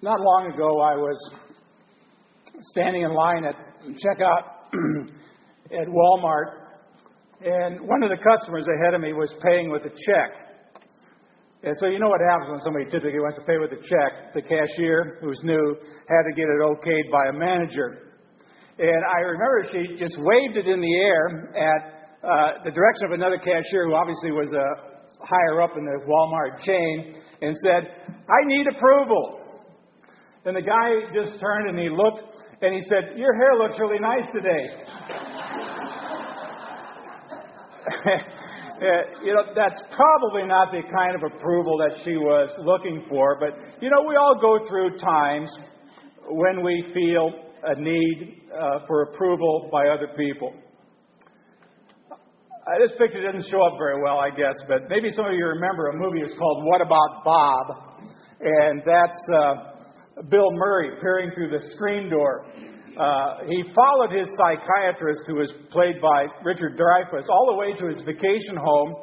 Not long ago, I was standing in line at checkout at Walmart, and one of the customers ahead of me was paying with a check. And so you know what happens when somebody typically wants to pay with a check. The cashier, who's new, had to get it okayed by a manager. And I remember she just waved it in the air at uh, the direction of another cashier who obviously was uh, higher up in the Walmart chain and said, I need approval. And the guy just turned and he looked and he said, Your hair looks really nice today. You know, that's probably not the kind of approval that she was looking for. But, you know, we all go through times when we feel a need uh, for approval by other people. Uh, this picture doesn't show up very well, I guess, but maybe some of you remember a movie was called What About Bob? And that's uh, Bill Murray peering through the screen door uh, he followed his psychiatrist, who was played by Richard Dreyfuss, all the way to his vacation home,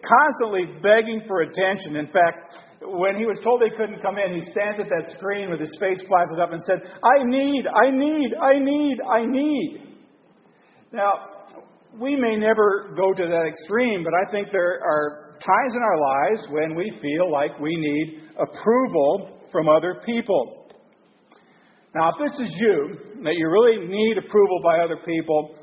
constantly begging for attention. In fact, when he was told he couldn't come in, he stands at that screen with his face plastered up and said, I need, I need, I need, I need. Now, we may never go to that extreme, but I think there are times in our lives when we feel like we need approval from other people. Now, if this is you, that you really need approval by other people,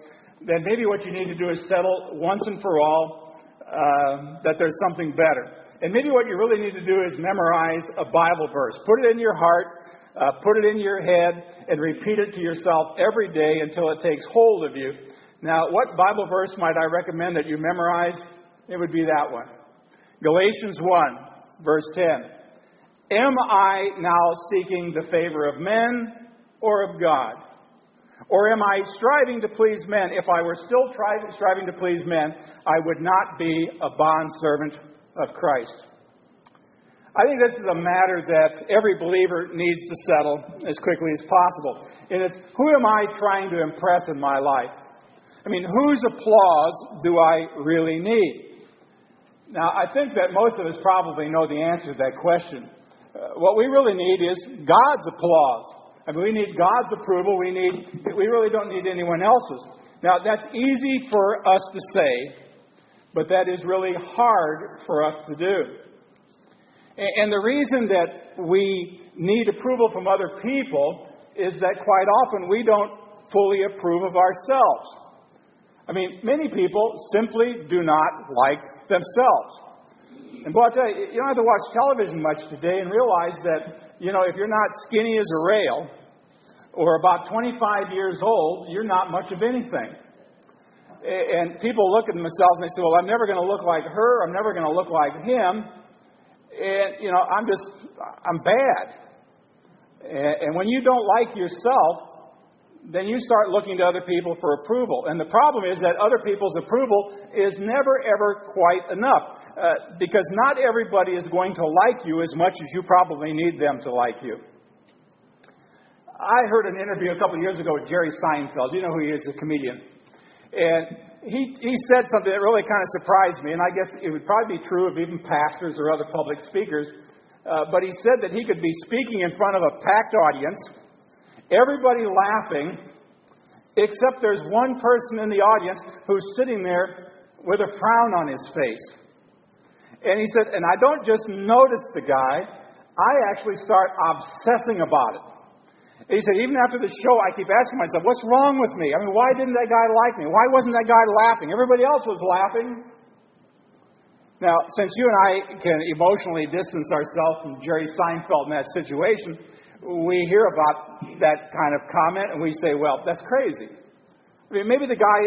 then maybe what you need to do is settle once and for all uh, that there's something better. And maybe what you really need to do is memorize a Bible verse. Put it in your heart, uh, put it in your head, and repeat it to yourself every day until it takes hold of you. Now, what Bible verse might I recommend that you memorize? It would be that one Galatians 1, verse 10. Am I now seeking the favor of men or of God? Or am I striving to please men? If I were still striving to please men, I would not be a bondservant of Christ. I think this is a matter that every believer needs to settle as quickly as possible. And it's who am I trying to impress in my life? I mean, whose applause do I really need? Now, I think that most of us probably know the answer to that question. Uh, what we really need is God's applause. I mean, we need God's approval. We need, we really don't need anyone else's. Now, that's easy for us to say, but that is really hard for us to do. And the reason that we need approval from other people is that quite often we don't fully approve of ourselves. I mean, many people simply do not like themselves. And boy, I tell you, you don't have to watch television much today and realize that, you know, if you're not skinny as a rail, or about 25 years old, you're not much of anything. And people look at themselves and they say, Well, I'm never going to look like her. I'm never going to look like him. And, you know, I'm just, I'm bad. And when you don't like yourself, then you start looking to other people for approval. And the problem is that other people's approval is never, ever quite enough. Uh, because not everybody is going to like you as much as you probably need them to like you. I heard an interview a couple of years ago with Jerry Seinfeld. You know who he is, a comedian. And he, he said something that really kind of surprised me, and I guess it would probably be true of even pastors or other public speakers. Uh, but he said that he could be speaking in front of a packed audience, everybody laughing, except there's one person in the audience who's sitting there with a frown on his face. And he said, and I don't just notice the guy, I actually start obsessing about it. He said, even after the show, I keep asking myself, what's wrong with me? I mean, why didn't that guy like me? Why wasn't that guy laughing? Everybody else was laughing. Now, since you and I can emotionally distance ourselves from Jerry Seinfeld in that situation, we hear about that kind of comment and we say, well, that's crazy. I mean, maybe the guy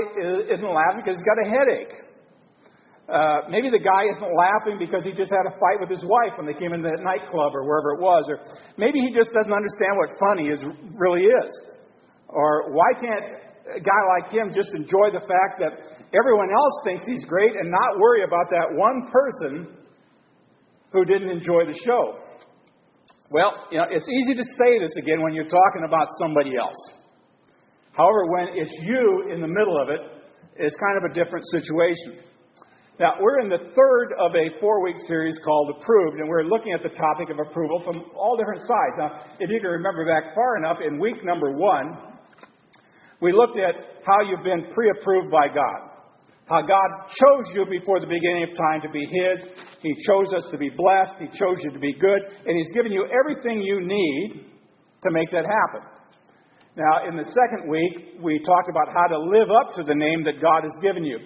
isn't laughing because he's got a headache. Uh, maybe the guy isn't laughing because he just had a fight with his wife when they came into that nightclub or wherever it was. Or maybe he just doesn't understand what funny is really is. Or why can't a guy like him just enjoy the fact that everyone else thinks he's great and not worry about that one person who didn't enjoy the show? Well, you know, it's easy to say this again when you're talking about somebody else. However, when it's you in the middle of it, it's kind of a different situation. Now, we're in the third of a four week series called Approved, and we're looking at the topic of approval from all different sides. Now, if you can remember back far enough, in week number one, we looked at how you've been pre approved by God. How God chose you before the beginning of time to be His. He chose us to be blessed. He chose you to be good. And He's given you everything you need to make that happen. Now, in the second week, we talked about how to live up to the name that God has given you.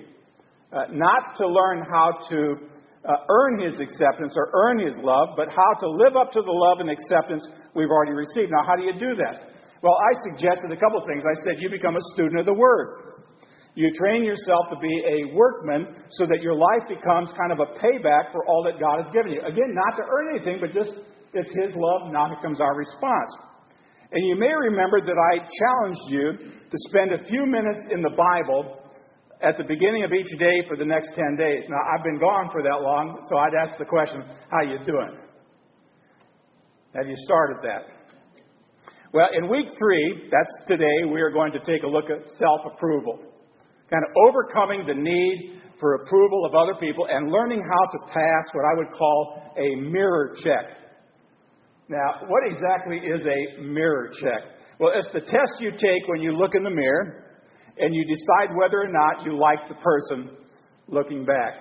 Uh, not to learn how to uh, earn His acceptance or earn His love, but how to live up to the love and acceptance we've already received. Now, how do you do that? Well, I suggested a couple of things. I said you become a student of the Word. You train yourself to be a workman so that your life becomes kind of a payback for all that God has given you. Again, not to earn anything, but just it's His love, now it becomes our response. And you may remember that I challenged you to spend a few minutes in the Bible at the beginning of each day for the next 10 days. Now, I've been gone for that long, so I'd ask the question, how you doing? Have you started that? Well, in week three, that's today, we are going to take a look at self-approval. Kind of overcoming the need for approval of other people and learning how to pass what I would call a mirror check. Now, what exactly is a mirror check? Well, it's the test you take when you look in the mirror and you decide whether or not you like the person looking back.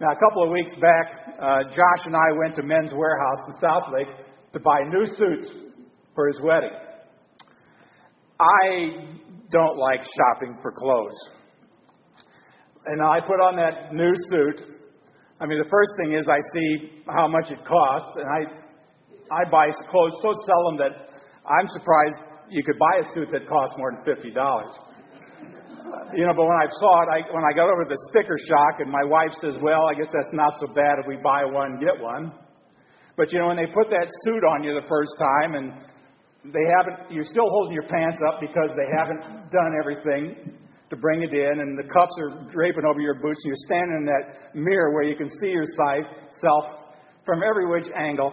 Now, a couple of weeks back, uh, Josh and I went to Men's Wearhouse in Southlake to buy new suits for his wedding. I don't like shopping for clothes. And I put on that new suit. I mean, the first thing is I see how much it costs, and I, I buy clothes so seldom that I'm surprised you could buy a suit that costs more than $50 you know, but when I saw it, I, when I got over the sticker shock, and my wife says, "Well, I guess that's not so bad if we buy one get one." But you know, when they put that suit on you the first time, and they haven't, you're still holding your pants up because they haven't done everything to bring it in, and the cuffs are draping over your boots, and you're standing in that mirror where you can see yourself from every which angle.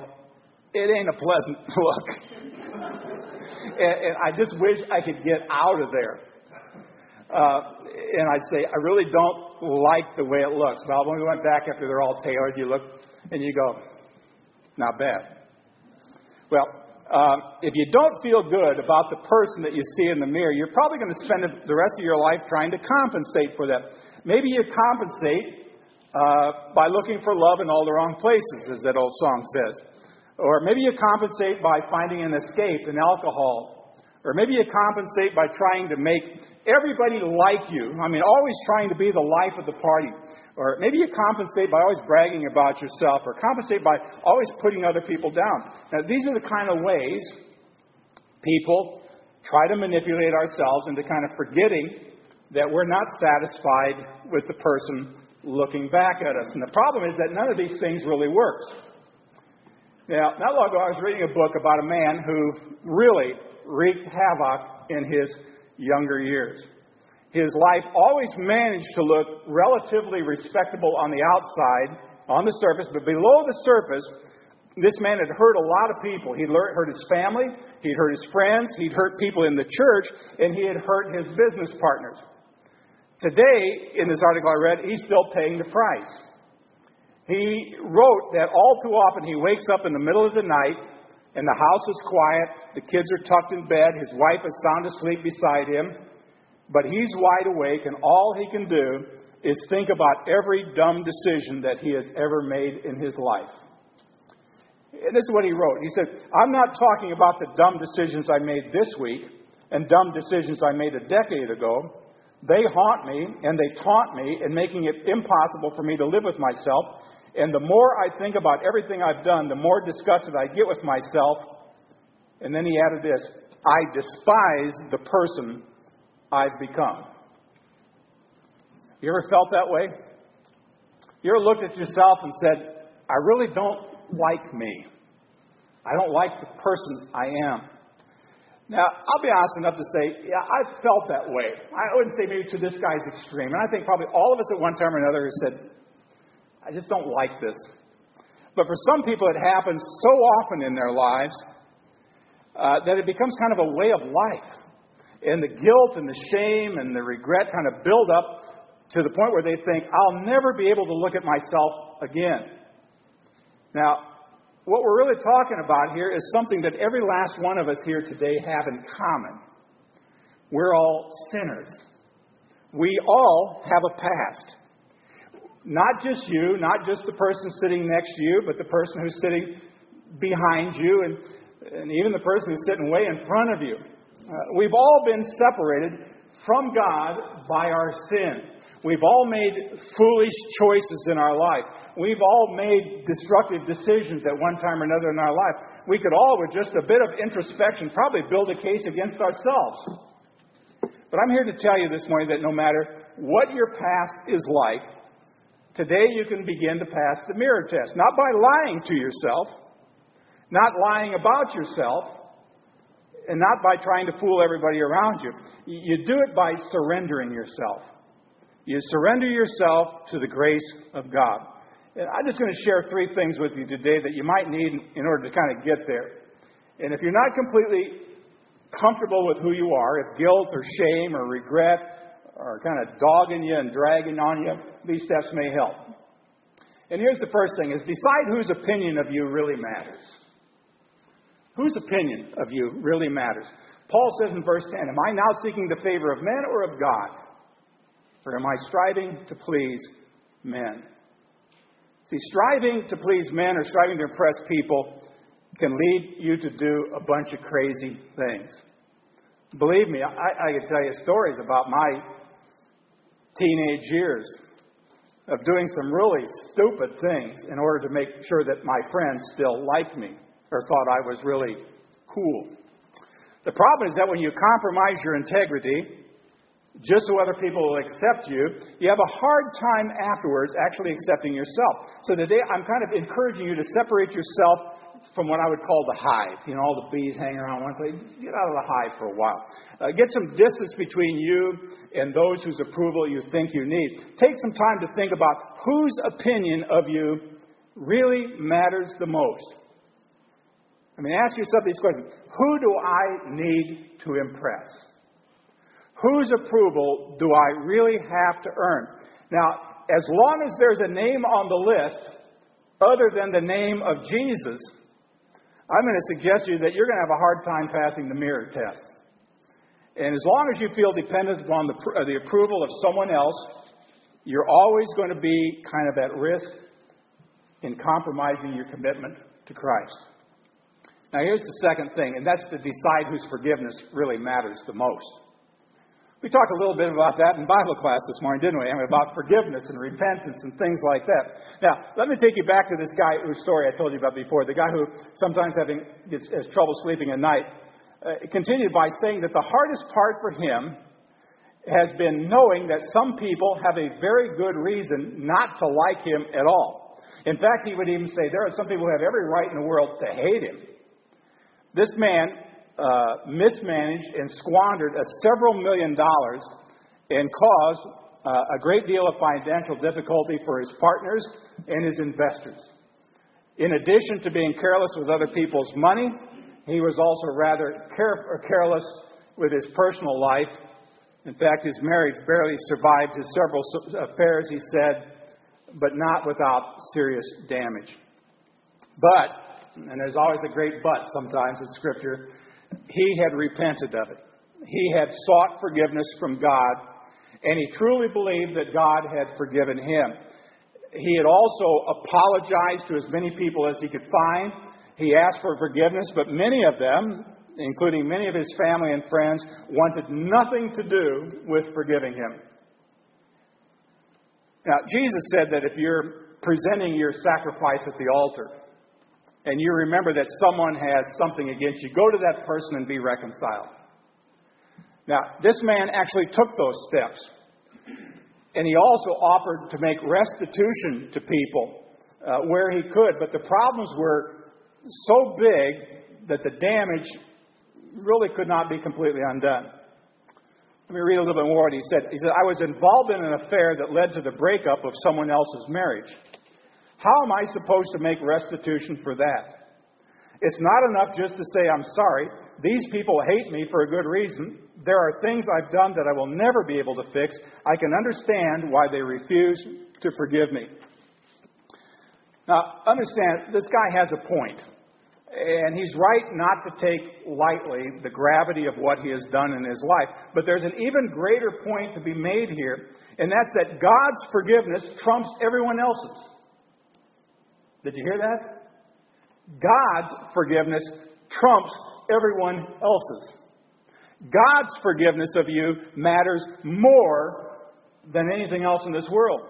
It ain't a pleasant look. and, and I just wish I could get out of there. Uh, and I'd say, I really don't like the way it looks. Well, when we went back after they're all tailored, you look and you go, not bad. Well, um, if you don't feel good about the person that you see in the mirror, you're probably going to spend the rest of your life trying to compensate for that. Maybe you compensate uh, by looking for love in all the wrong places, as that old song says. Or maybe you compensate by finding an escape in alcohol. Or maybe you compensate by trying to make everybody like you. I mean, always trying to be the life of the party. Or maybe you compensate by always bragging about yourself, or compensate by always putting other people down. Now, these are the kind of ways people try to manipulate ourselves into kind of forgetting that we're not satisfied with the person looking back at us. And the problem is that none of these things really works. Now, not long ago, I was reading a book about a man who really wreaked havoc in his younger years. His life always managed to look relatively respectable on the outside, on the surface, but below the surface, this man had hurt a lot of people. He'd hurt his family, he'd hurt his friends, he'd hurt people in the church, and he had hurt his business partners. Today, in this article I read, he's still paying the price. He wrote that all too often he wakes up in the middle of the night and the house is quiet, the kids are tucked in bed, his wife is sound asleep beside him, but he's wide awake, and all he can do is think about every dumb decision that he has ever made in his life. And this is what he wrote. He said, I'm not talking about the dumb decisions I made this week and dumb decisions I made a decade ago. They haunt me and they taunt me in making it impossible for me to live with myself and the more I think about everything I've done, the more disgusted I get with myself. And then he added this I despise the person I've become. You ever felt that way? You ever looked at yourself and said, I really don't like me. I don't like the person I am. Now, I'll be honest enough to say, yeah, I've felt that way. I wouldn't say maybe to this guy's extreme. And I think probably all of us at one time or another have said, I just don't like this. But for some people, it happens so often in their lives uh, that it becomes kind of a way of life. And the guilt and the shame and the regret kind of build up to the point where they think, I'll never be able to look at myself again. Now, what we're really talking about here is something that every last one of us here today have in common. We're all sinners. We all have a past. Not just you, not just the person sitting next to you, but the person who's sitting behind you and, and even the person who's sitting way in front of you. Uh, we've all been separated from God by our sin. We've all made foolish choices in our life. We've all made destructive decisions at one time or another in our life. We could all, with just a bit of introspection, probably build a case against ourselves. But I'm here to tell you this morning that no matter what your past is like, today you can begin to pass the mirror test. Not by lying to yourself, not lying about yourself, and not by trying to fool everybody around you. You do it by surrendering yourself. You surrender yourself to the grace of God. And I'm just going to share three things with you today that you might need in order to kind of get there. And if you're not completely comfortable with who you are, if guilt or shame or regret are kind of dogging you and dragging on you, these steps may help. And here's the first thing is decide whose opinion of you really matters. Whose opinion of you really matters? Paul says in verse 10, Am I now seeking the favor of men or of God? Or am I striving to please men? See, striving to please men or striving to impress people can lead you to do a bunch of crazy things. Believe me, I, I can tell you stories about my teenage years of doing some really stupid things in order to make sure that my friends still liked me or thought I was really cool. The problem is that when you compromise your integrity just so other people will accept you, you have a hard time afterwards actually accepting yourself. So today I'm kind of encouraging you to separate yourself from what I would call the hive. You know, all the bees hanging around one place. Get out of the hive for a while. Uh, get some distance between you and those whose approval you think you need. Take some time to think about whose opinion of you really matters the most. I mean, ask yourself these questions Who do I need to impress? Whose approval do I really have to earn? Now, as long as there's a name on the list other than the name of Jesus, I'm going to suggest to you that you're going to have a hard time passing the mirror test. And as long as you feel dependent upon the, uh, the approval of someone else, you're always going to be kind of at risk in compromising your commitment to Christ. Now, here's the second thing, and that's to decide whose forgiveness really matters the most. We talked a little bit about that in Bible class this morning, didn't we? I mean, about forgiveness and repentance and things like that. Now, let me take you back to this guy whose story I told you about before, the guy who sometimes having gets, has trouble sleeping at night. Uh, continued by saying that the hardest part for him has been knowing that some people have a very good reason not to like him at all. In fact, he would even say there are some people who have every right in the world to hate him. This man uh, mismanaged and squandered a several million dollars and caused uh, a great deal of financial difficulty for his partners and his investors. In addition to being careless with other people's money, he was also rather care- careless with his personal life. In fact, his marriage barely survived his several affairs, he said, but not without serious damage. But, and there's always a great but sometimes in Scripture, he had repented of it. He had sought forgiveness from God, and he truly believed that God had forgiven him. He had also apologized to as many people as he could find. He asked for forgiveness, but many of them, including many of his family and friends, wanted nothing to do with forgiving him. Now, Jesus said that if you're presenting your sacrifice at the altar, and you remember that someone has something against you, go to that person and be reconciled. Now, this man actually took those steps. And he also offered to make restitution to people uh, where he could, but the problems were so big that the damage really could not be completely undone. Let me read a little bit more what he said. He said, I was involved in an affair that led to the breakup of someone else's marriage. How am I supposed to make restitution for that? It's not enough just to say, I'm sorry. These people hate me for a good reason. There are things I've done that I will never be able to fix. I can understand why they refuse to forgive me. Now, understand, this guy has a point. And he's right not to take lightly the gravity of what he has done in his life. But there's an even greater point to be made here, and that's that God's forgiveness trumps everyone else's. Did you hear that? God's forgiveness trumps everyone else's. God's forgiveness of you matters more than anything else in this world.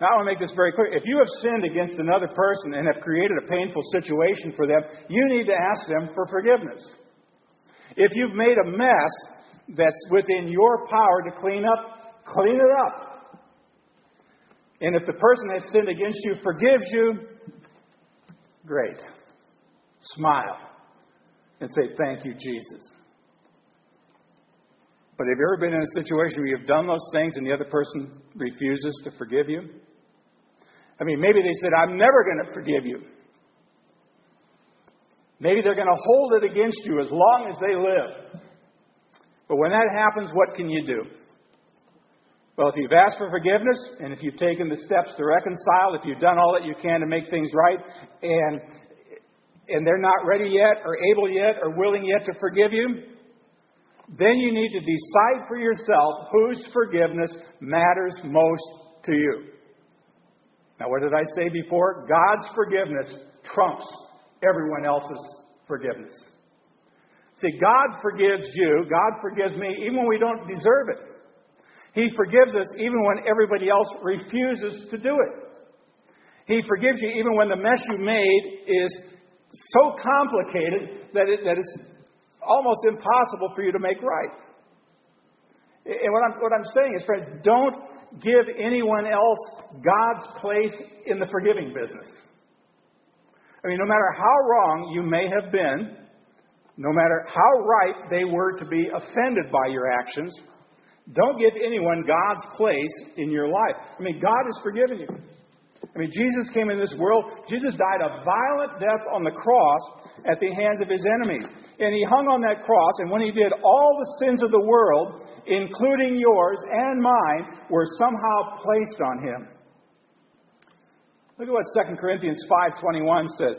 Now, I want to make this very clear. If you have sinned against another person and have created a painful situation for them, you need to ask them for forgiveness. If you've made a mess that's within your power to clean up, clean it up. And if the person has sinned against you forgives you, great. Smile and say, Thank you, Jesus. But have you ever been in a situation where you've done those things and the other person refuses to forgive you? I mean, maybe they said, I'm never going to forgive you. Maybe they're going to hold it against you as long as they live. But when that happens, what can you do? Well, if you've asked for forgiveness and if you've taken the steps to reconcile, if you've done all that you can to make things right, and, and they're not ready yet, or able yet, or willing yet to forgive you, then you need to decide for yourself whose forgiveness matters most to you. Now, what did I say before? God's forgiveness trumps everyone else's forgiveness. See, God forgives you, God forgives me, even when we don't deserve it. He forgives us even when everybody else refuses to do it. He forgives you even when the mess you made is so complicated that, it, that it's almost impossible for you to make right. And what I'm, what I'm saying is, friends, don't give anyone else God's place in the forgiving business. I mean, no matter how wrong you may have been, no matter how right they were to be offended by your actions, don't give anyone God's place in your life. I mean, God has forgiven you. I mean, Jesus came in this world. Jesus died a violent death on the cross at the hands of his enemies. And he hung on that cross, and when he did, all the sins of the world including yours and mine, were somehow placed on him. Look at what 2 Corinthians 5:21 says.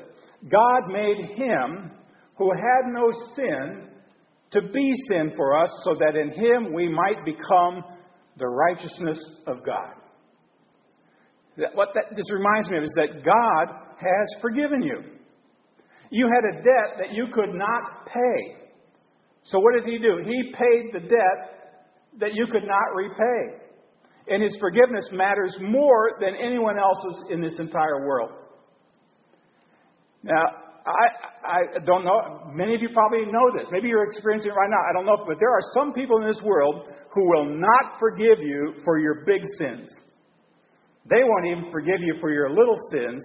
God made him who had no sin to be sin for us so that in him we might become the righteousness of God. What that, this reminds me of is that God has forgiven you. You had a debt that you could not pay. So what did he do? He paid the debt that you could not repay. And his forgiveness matters more than anyone else's in this entire world. Now, I, I don't know. Many of you probably know this. Maybe you're experiencing it right now. I don't know. But there are some people in this world who will not forgive you for your big sins. They won't even forgive you for your little sins.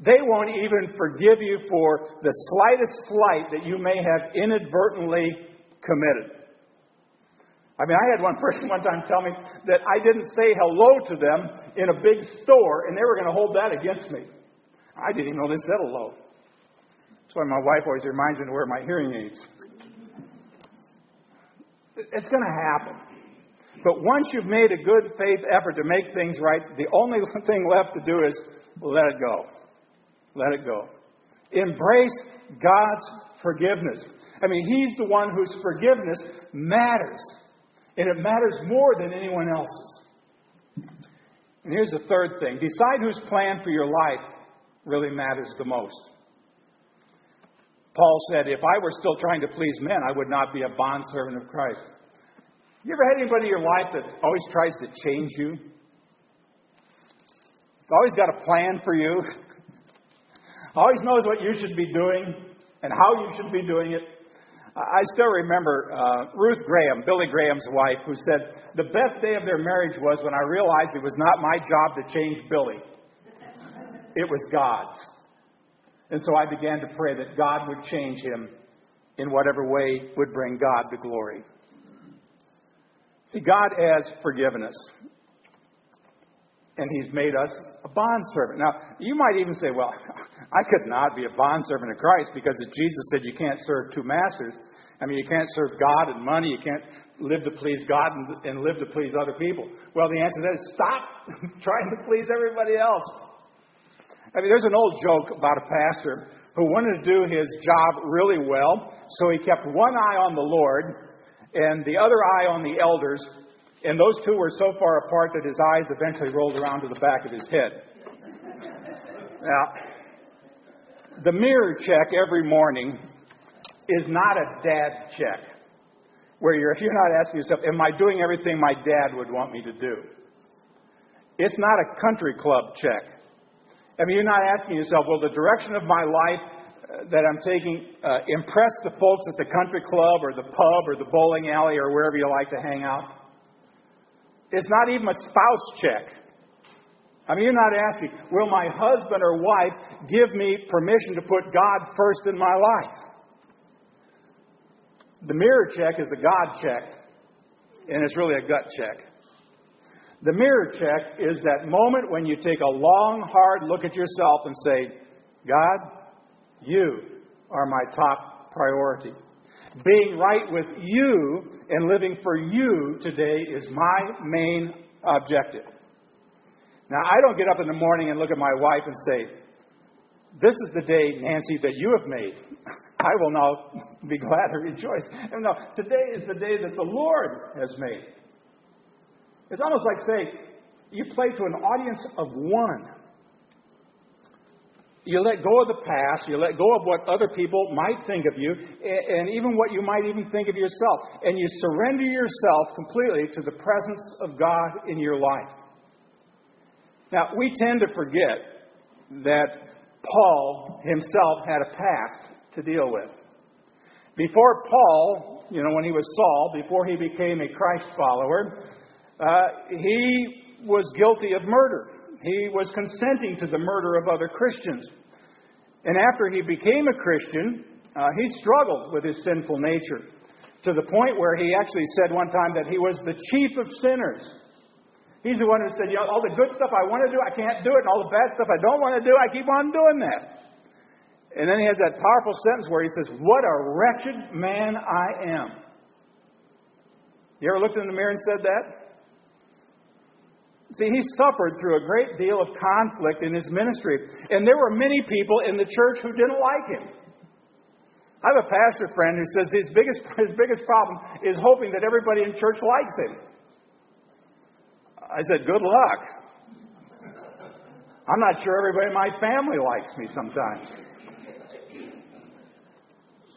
They won't even forgive you for the slightest slight that you may have inadvertently committed. I mean, I had one person one time tell me that I didn't say hello to them in a big store, and they were going to hold that against me. I didn't even know they said hello. That's why my wife always reminds me to wear my hearing aids. It's going to happen. But once you've made a good faith effort to make things right, the only thing left to do is let it go. Let it go. Embrace God's forgiveness. I mean, He's the one whose forgiveness matters. And it matters more than anyone else's. And here's the third thing decide whose plan for your life really matters the most. Paul said, If I were still trying to please men, I would not be a bondservant of Christ. You ever had anybody in your life that always tries to change you? It's always got a plan for you, always knows what you should be doing and how you should be doing it. I still remember uh, Ruth Graham, Billy Graham's wife, who said, The best day of their marriage was when I realized it was not my job to change Billy, it was God's. And so I began to pray that God would change him in whatever way would bring God the glory. See, God has forgiven us. And He's made us a bondservant. Now, you might even say, well, I could not be a bondservant of Christ because Jesus said you can't serve two masters. I mean, you can't serve God and money. You can't live to please God and, and live to please other people. Well, the answer to that is stop trying to please everybody else. I mean, there's an old joke about a pastor who wanted to do his job really well, so he kept one eye on the Lord and the other eye on the elders, and those two were so far apart that his eyes eventually rolled around to the back of his head. Now, the mirror check every morning is not a dad check, where you're, you're not asking yourself, Am I doing everything my dad would want me to do? It's not a country club check. I mean, you're not asking yourself, Will the direction of my life uh, that I'm taking uh, impress the folks at the country club or the pub or the bowling alley or wherever you like to hang out? It's not even a spouse check. I mean, you're not asking, will my husband or wife give me permission to put God first in my life? The mirror check is a God check, and it's really a gut check. The mirror check is that moment when you take a long, hard look at yourself and say, God, you are my top priority. Being right with you and living for you today is my main objective. Now, I don't get up in the morning and look at my wife and say, This is the day, Nancy, that you have made. I will now be glad and rejoice. No, today is the day that the Lord has made. It's almost like say, you play to an audience of one. You let go of the past, you let go of what other people might think of you, and even what you might even think of yourself, and you surrender yourself completely to the presence of God in your life. Now, we tend to forget that Paul himself had a past to deal with. Before Paul, you know, when he was Saul, before he became a Christ follower, uh, he was guilty of murder. He was consenting to the murder of other Christians. And after he became a Christian, uh, he struggled with his sinful nature to the point where he actually said one time that he was the chief of sinners. He's the one who said, you know, all the good stuff I want to do, I can't do it, and all the bad stuff I don't want to do, I keep on doing that. And then he has that powerful sentence where he says, What a wretched man I am. You ever looked in the mirror and said that? See, he suffered through a great deal of conflict in his ministry. And there were many people in the church who didn't like him. I have a pastor friend who says his biggest, his biggest problem is hoping that everybody in church likes him. I said, Good luck. I'm not sure everybody in my family likes me sometimes.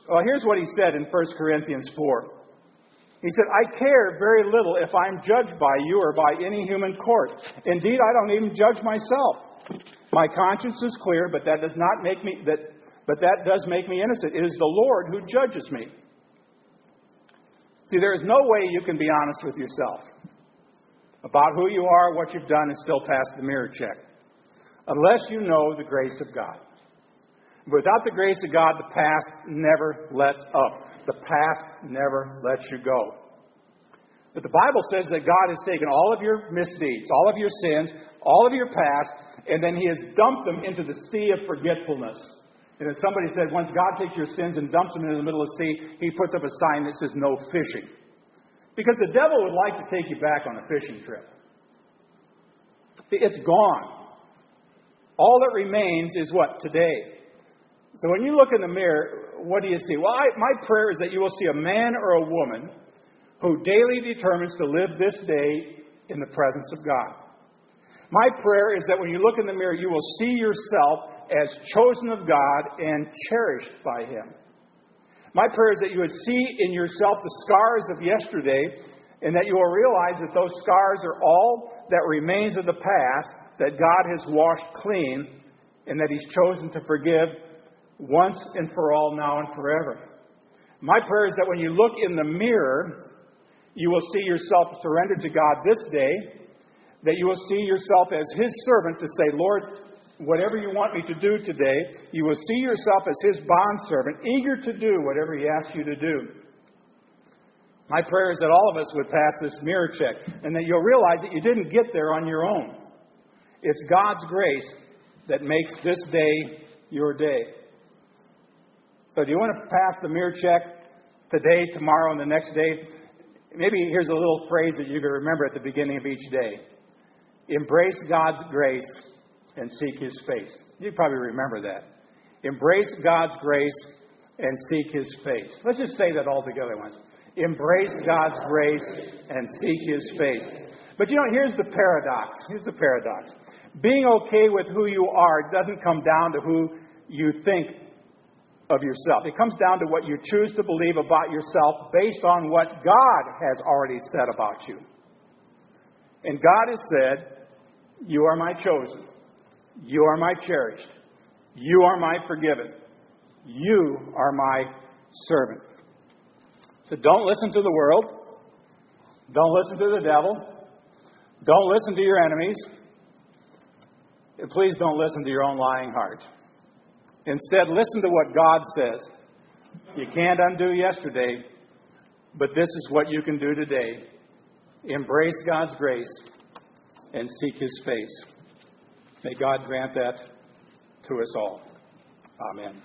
Well, here's what he said in 1 Corinthians 4. He said, I care very little if I'm judged by you or by any human court. Indeed, I don't even judge myself. My conscience is clear, but that does not make me that but that does make me innocent. It is the Lord who judges me. See, there is no way you can be honest with yourself about who you are, what you've done, and still pass the mirror check. Unless you know the grace of God. Without the grace of God, the past never lets up. The past never lets you go. But the Bible says that God has taken all of your misdeeds, all of your sins, all of your past, and then He has dumped them into the sea of forgetfulness. And as somebody said, once God takes your sins and dumps them into the middle of the sea, He puts up a sign that says no fishing. Because the devil would like to take you back on a fishing trip. See, it's gone. All that remains is what? Today. So when you look in the mirror, what do you see? Well, I, my prayer is that you will see a man or a woman who daily determines to live this day in the presence of God. My prayer is that when you look in the mirror, you will see yourself as chosen of God and cherished by Him. My prayer is that you would see in yourself the scars of yesterday and that you will realize that those scars are all that remains of the past that God has washed clean and that He's chosen to forgive once and for all, now and forever. My prayer is that when you look in the mirror, you will see yourself surrendered to God this day, that you will see yourself as His servant to say, Lord, whatever you want me to do today, you will see yourself as his bondservant, eager to do whatever he asks you to do. My prayer is that all of us would pass this mirror check and that you'll realize that you didn't get there on your own. It's God's grace that makes this day your day. So, do you want to pass the mirror check today, tomorrow, and the next day, maybe here's a little phrase that you can remember at the beginning of each day Embrace God's grace and seek His face. You probably remember that. Embrace God's grace and seek His face. Let's just say that all together once. Embrace God's grace and seek His face. But you know, here's the paradox. Here's the paradox. Being okay with who you are doesn't come down to who you think of yourself. It comes down to what you choose to believe about yourself based on what God has already said about you. And God has said, You are my chosen. You are my cherished. You are my forgiven. You are my servant. So don't listen to the world. Don't listen to the devil. Don't listen to your enemies. And please don't listen to your own lying heart. Instead, listen to what God says. You can't undo yesterday, but this is what you can do today. Embrace God's grace and seek His face. May God grant that to us all. Amen.